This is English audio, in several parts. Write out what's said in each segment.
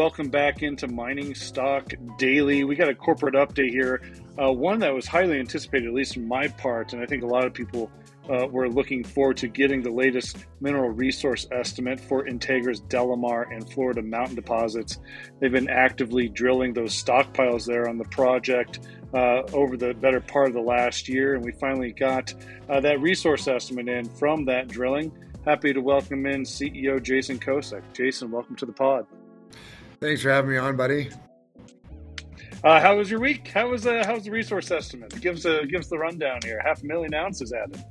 welcome back into Mining Stock Daily. We got a corporate update here, uh, one that was highly anticipated, at least from my part, and I think a lot of people uh, were looking forward to getting the latest mineral resource estimate for Integra's DeLamar and Florida Mountain deposits. They've been actively drilling those stockpiles there on the project uh, over the better part of the last year, and we finally got uh, that resource estimate in from that drilling. Happy to welcome in CEO Jason Kosec. Jason, welcome to the pod. Thanks for having me on, buddy. Uh, how was your week? How was uh, how was the resource estimate? Give us a give us the rundown here. Half a million ounces added.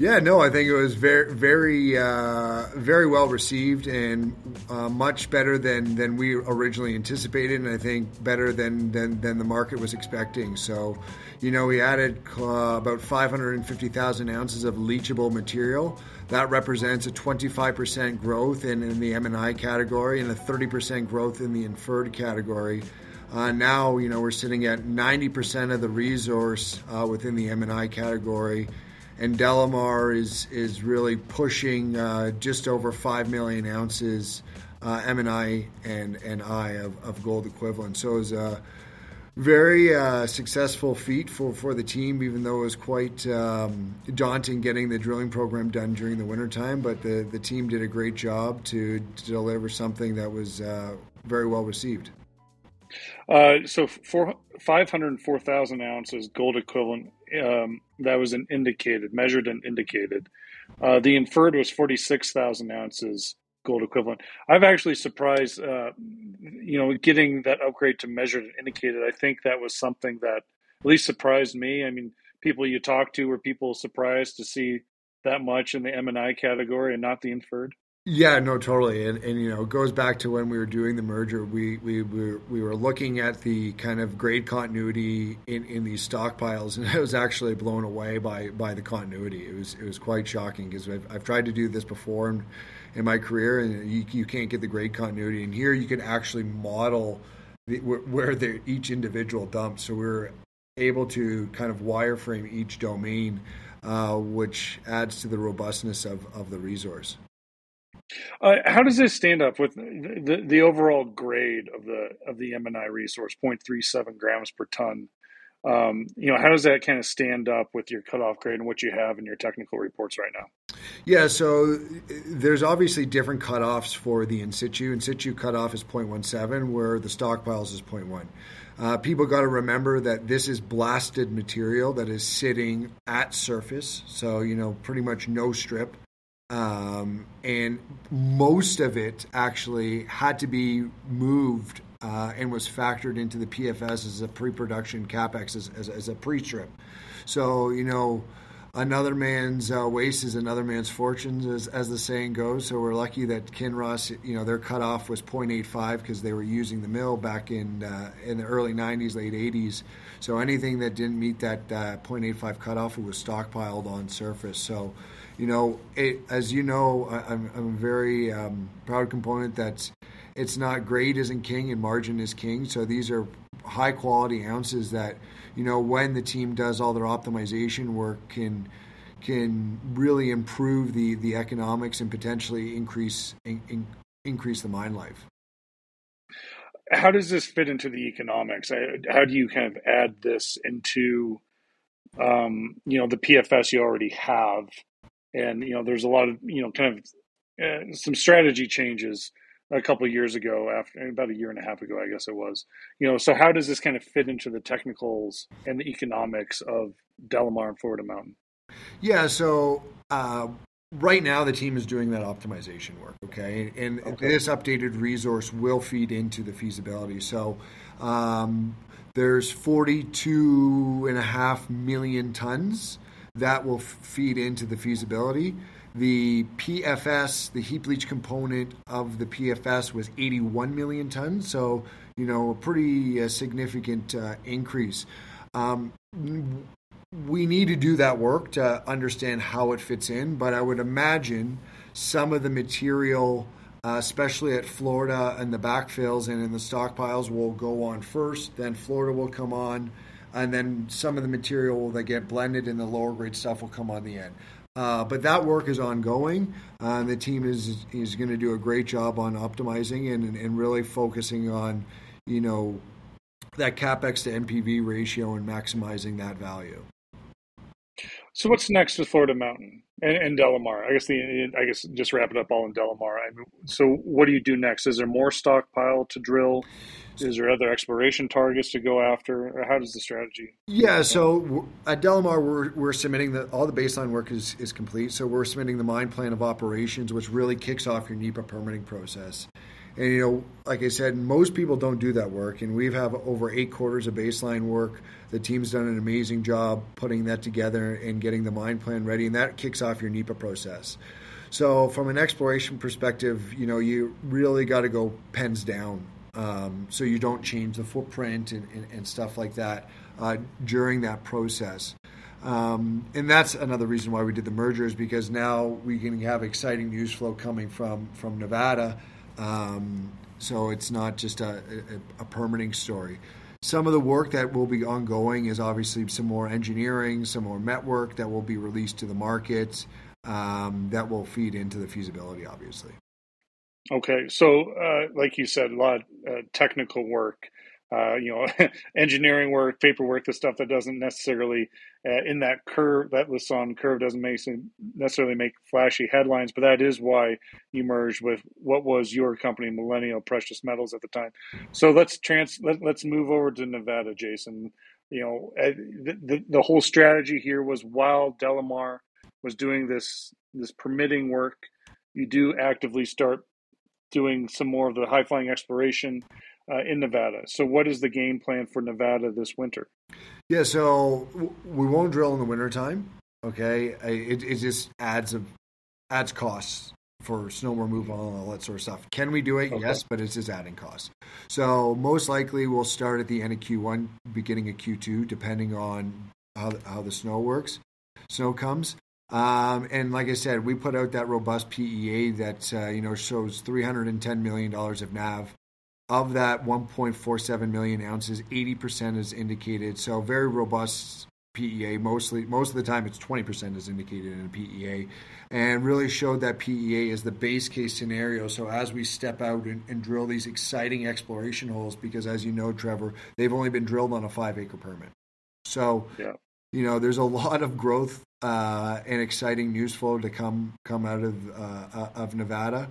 Yeah, no, I think it was very, very, uh, very well received and uh, much better than, than we originally anticipated, and I think better than, than, than the market was expecting. So, you know, we added uh, about 550,000 ounces of leachable material. That represents a 25% growth in, in the M&I category and a 30% growth in the inferred category. Uh, now, you know, we're sitting at 90% of the resource uh, within the M&I category and DeLamar is is really pushing uh, just over five million ounces uh, M&I and and I of, of gold equivalent. So was a very uh, successful feat for, for the team, even though it was quite um, daunting getting the drilling program done during the wintertime. But the, the team did a great job to, to deliver something that was uh, very well received. Uh, so, for 504,000 ounces gold equivalent um, that was an indicated, measured and indicated. Uh, the inferred was 46,000 ounces gold equivalent. I've actually surprised, uh, you know, getting that upgrade to measured and indicated. I think that was something that at least surprised me. I mean, people you talk to were people surprised to see that much in the M and I category and not the inferred. Yeah, no, totally, and and you know, it goes back to when we were doing the merger. We we we were, we were looking at the kind of grade continuity in, in these stockpiles, and I was actually blown away by by the continuity. It was it was quite shocking because I've, I've tried to do this before in, in my career, and you, you can't get the grade continuity. And here, you can actually model the, where, each individual dumps. So we're able to kind of wireframe each domain, uh, which adds to the robustness of, of the resource. Uh, how does this stand up with the, the overall grade of the of the M and I resource, 0.37 grams per ton? Um, you know, how does that kind of stand up with your cutoff grade and what you have in your technical reports right now? Yeah, so there's obviously different cutoffs for the in situ. In situ cutoff is 0.17, where the stockpiles is 0.1. Uh, people got to remember that this is blasted material that is sitting at surface, so you know pretty much no strip. Um, and most of it actually had to be moved uh, and was factored into the PFS as a pre-production capex as, as, as a pre-strip. So you know, another man's uh, waste is another man's fortune, as, as the saying goes. So we're lucky that Kinross, you know, their cutoff was 0.85 because they were using the mill back in uh, in the early 90s, late 80s. So anything that didn't meet that uh, 0.85 cutoff, it was stockpiled on surface. So you know, it, as you know, I, am I'm a very um, proud component that it's not grade isn't king and margin is king. So these are high quality ounces that, you know, when the team does all their optimization work can can really improve the the economics and potentially increase in, in, increase the mine life. How does this fit into the economics? How do you kind of add this into, um, you know, the PFS you already have? and you know there's a lot of you know kind of uh, some strategy changes a couple years ago after about a year and a half ago i guess it was you know so how does this kind of fit into the technicals and the economics of delamar and florida mountain yeah so uh, right now the team is doing that optimization work okay and okay. this updated resource will feed into the feasibility so um, there's 42 and a half million tons that will feed into the feasibility. The PFS, the heap leach component of the PFS was 81 million tons, so you know a pretty uh, significant uh, increase. Um, we need to do that work to understand how it fits in, but I would imagine some of the material, uh, especially at Florida and the backfills and in the stockpiles, will go on first. Then Florida will come on and then some of the material that get blended in the lower grade stuff will come on the end. Uh, but that work is ongoing. Uh, the team is is going to do a great job on optimizing and, and really focusing on, you know, that capex to NPV ratio and maximizing that value. So what's next with Florida Mountain and, and Delamar? I guess the I guess just wrap it up all in Delamar. I mean, so what do you do next? Is there more stockpile to drill? Is there other exploration targets to go after? Or how does the strategy? Yeah, so at Delamar, we're, we're submitting the all the baseline work is, is complete. So we're submitting the mine plan of operations, which really kicks off your NEPA permitting process. And you know, like I said, most people don't do that work, and we have over eight quarters of baseline work. The team's done an amazing job putting that together and getting the mine plan ready, and that kicks off your NEPA process. So, from an exploration perspective, you know, you really got to go pens down, um, so you don't change the footprint and, and, and stuff like that uh, during that process. Um, and that's another reason why we did the merger is because now we can have exciting news flow coming from from Nevada um, so it's not just a, a, a, permitting story. Some of the work that will be ongoing is obviously some more engineering, some more met work that will be released to the market um, that will feed into the feasibility, obviously. Okay, so uh, like you said, a lot of uh, technical work uh, you know, engineering work, paperwork, the stuff that doesn't necessarily uh, in that curve, that Lassonde curve doesn't make necessarily make flashy headlines, but that is why you merged with what was your company, Millennial Precious Metals at the time. So let's trans, let, let's move over to Nevada, Jason. You know, the, the, the whole strategy here was while Delamar was doing this this permitting work, you do actively start doing some more of the high flying exploration uh, in Nevada. So, what is the game plan for Nevada this winter? Yeah, so we won't drill in the wintertime. Okay, it, it just adds a adds costs for snow removal and all that sort of stuff. Can we do it? Okay. Yes, but it's just adding costs. So most likely we'll start at the end of Q1, beginning of Q2, depending on how how the snow works, snow comes. Um, and like I said, we put out that robust PEA that uh, you know shows 310 million dollars of NAV of that 1.47 million ounces, 80% is indicated. So very robust PEA. Mostly, most of the time, it's 20% is indicated in a PEA, and really showed that PEA is the base case scenario. So as we step out and, and drill these exciting exploration holes, because as you know, Trevor, they've only been drilled on a five acre permit. So, yeah. you know, there's a lot of growth uh, and exciting news flow to come come out of uh, of Nevada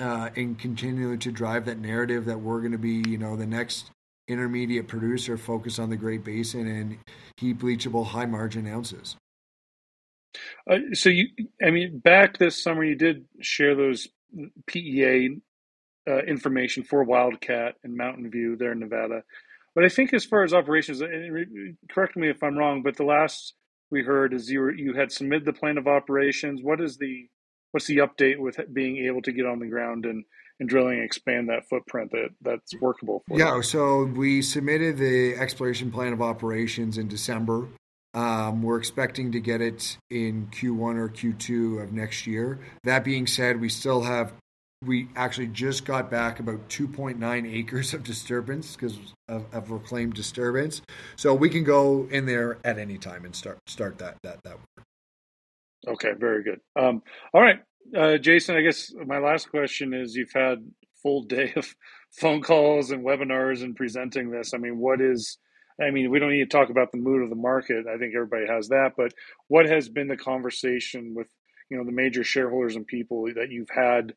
uh, and continue to drive that narrative that we're going to be, you know, the next intermediate producer focused on the Great Basin and heap leachable high margin ounces. Uh, so you, I mean, back this summer you did share those PEA uh, information for Wildcat and Mountain View there in Nevada. But I think as far as operations, correct me if I'm wrong, but the last we heard is you were, you had submitted the plan of operations. What is the what's the update with being able to get on the ground and and drilling and expand that footprint that that's workable for yeah so we submitted the exploration plan of operations in december. Um, we're expecting to get it in q1 or q2 of next year. That being said we still have we actually just got back about 2.9 acres of disturbance because of, of, reclaimed disturbance. So we can go in there at any time and start start that that that work Okay, very good. Um, all right, uh, Jason. I guess my last question is: You've had full day of phone calls and webinars and presenting this. I mean, what is? I mean, we don't need to talk about the mood of the market. I think everybody has that. But what has been the conversation with you know the major shareholders and people that you've had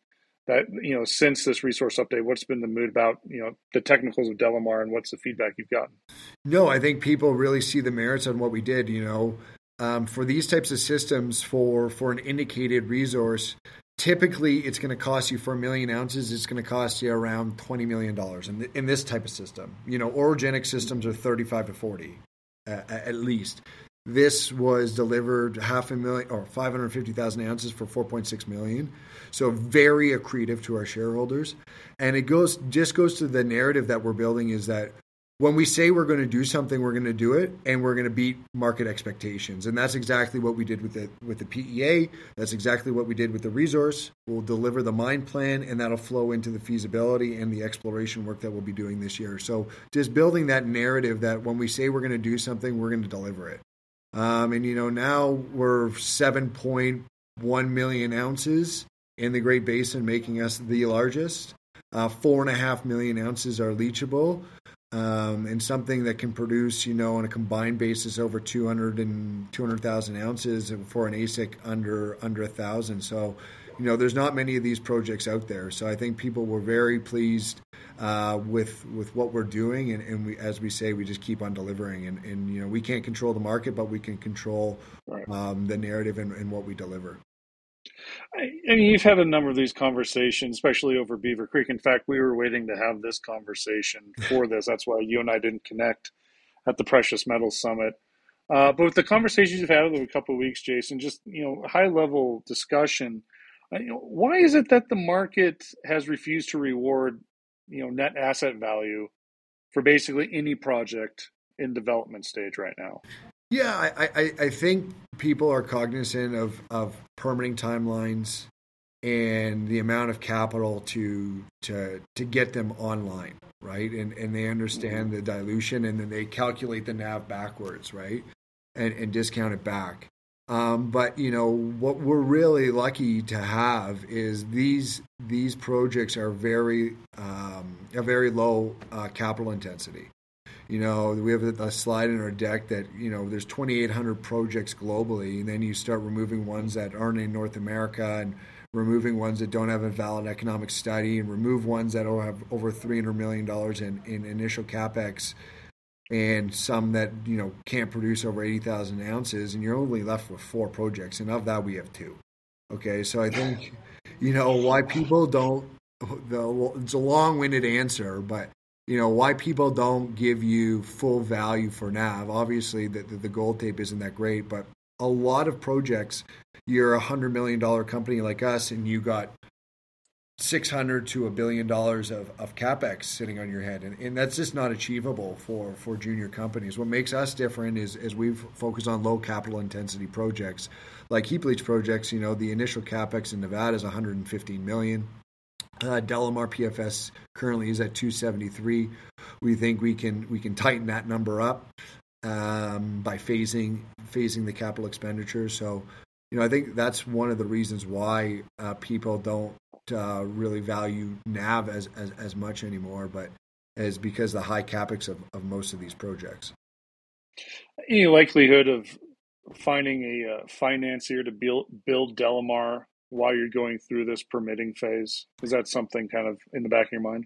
that you know since this resource update what's been the mood about you know the technicals of delamar and what's the feedback you've gotten no i think people really see the merits on what we did you know um, for these types of systems for for an indicated resource typically it's going to cost you for a million ounces it's going to cost you around 20 million dollars in, in this type of system. You know orogenic systems are 35 to 40 uh, at least. This was delivered half a million or 550,000 ounces for 4.6 million. So very accretive to our shareholders. And it goes just goes to the narrative that we're building is that when we say we're going to do something, we're going to do it, and we're going to beat market expectations. And that's exactly what we did with the with the PEA. That's exactly what we did with the resource. We'll deliver the mine plan, and that'll flow into the feasibility and the exploration work that we'll be doing this year. So just building that narrative that when we say we're going to do something, we're going to deliver it. Um, and you know now we're 7.1 million ounces in the Great Basin, making us the largest. Uh, four and a half million ounces are leachable, um, and something that can produce, you know, on a combined basis over 200 and 200,000 ounces for an AISC under under a thousand. So, you know, there's not many of these projects out there. So I think people were very pleased uh, with with what we're doing, and, and we, as we say, we just keep on delivering. And, and you know, we can't control the market, but we can control um, the narrative and, and what we deliver. I, mean, you've had a number of these conversations, especially over Beaver Creek. In fact, we were waiting to have this conversation for this. That's why you and I didn't connect at the Precious Metals Summit. Uh, but with the conversations you've had over a couple of weeks, Jason, just you know, high level discussion. Uh, you know, why is it that the market has refused to reward you know net asset value for basically any project in development stage right now? Yeah, I, I, I think people are cognizant of, of permitting timelines and the amount of capital to to to get them online, right? And and they understand the dilution and then they calculate the NAV backwards, right? And and discount it back. Um, but you know what we're really lucky to have is these these projects are very um, a very low uh, capital intensity. You know, we have a slide in our deck that, you know, there's 2,800 projects globally, and then you start removing ones that aren't in North America and removing ones that don't have a valid economic study and remove ones that have over $300 million in, in initial capex and some that, you know, can't produce over 80,000 ounces, and you're only left with four projects, and of that we have two. Okay, so I think, you know, why people don't, the, it's a long winded answer, but you know why people don't give you full value for nav. Obviously the, the, gold tape isn't that great but a lot of projects you're a hundred million dollar company like us and you got 600 to a billion dollars of, of capex sitting on your head. And, and that's just not achievable for, for junior companies. What makes us different is, is we've focused on low capital intensity projects. Like heap leach projects you know the initial capex in nevada is 115 million uh, Delamar PFS currently is at 273. We think we can we can tighten that number up um, by phasing phasing the capital expenditure. So, you know, I think that's one of the reasons why uh, people don't uh, really value NAV as, as, as much anymore, but is because the high capex of, of most of these projects. Any likelihood of finding a uh, financier to build build Delamar while you're going through this permitting phase? Is that something kind of in the back of your mind?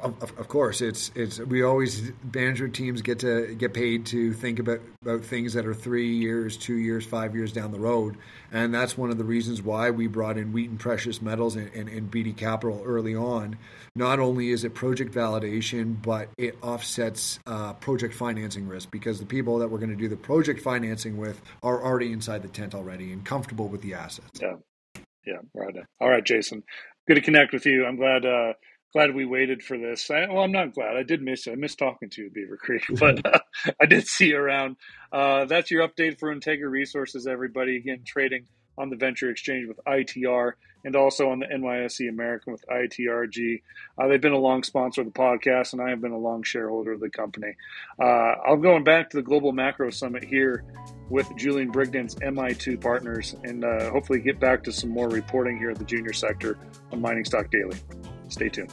Of, of, course, it's it's we always management teams get to get paid to think about about things that are three years, two years, five years down the road, and that's one of the reasons why we brought in Wheaton Precious Metals and, and, and Beedie Capital early on. Not only is it project validation, but it offsets uh, project financing risk because the people that we're going to do the project financing with are already inside the tent already and comfortable with the assets. Yeah, yeah, right. All right, Jason. Good to connect with you. I'm glad uh, glad we waited for this. I, well, I'm not glad. I did miss you. I missed talking to you, Beaver Creek, but uh, I did see you around. Uh, that's your update for Integra Resources, everybody. Again, trading on the Venture Exchange with ITR and also on the NYSE American with ITRG. Uh, they've been a long sponsor of the podcast, and I have been a long shareholder of the company. Uh, I'm going back to the Global Macro Summit here with Julian Brigden's MI2 partners and uh, hopefully get back to some more reporting here at the junior sector on Mining Stock Daily. Stay tuned.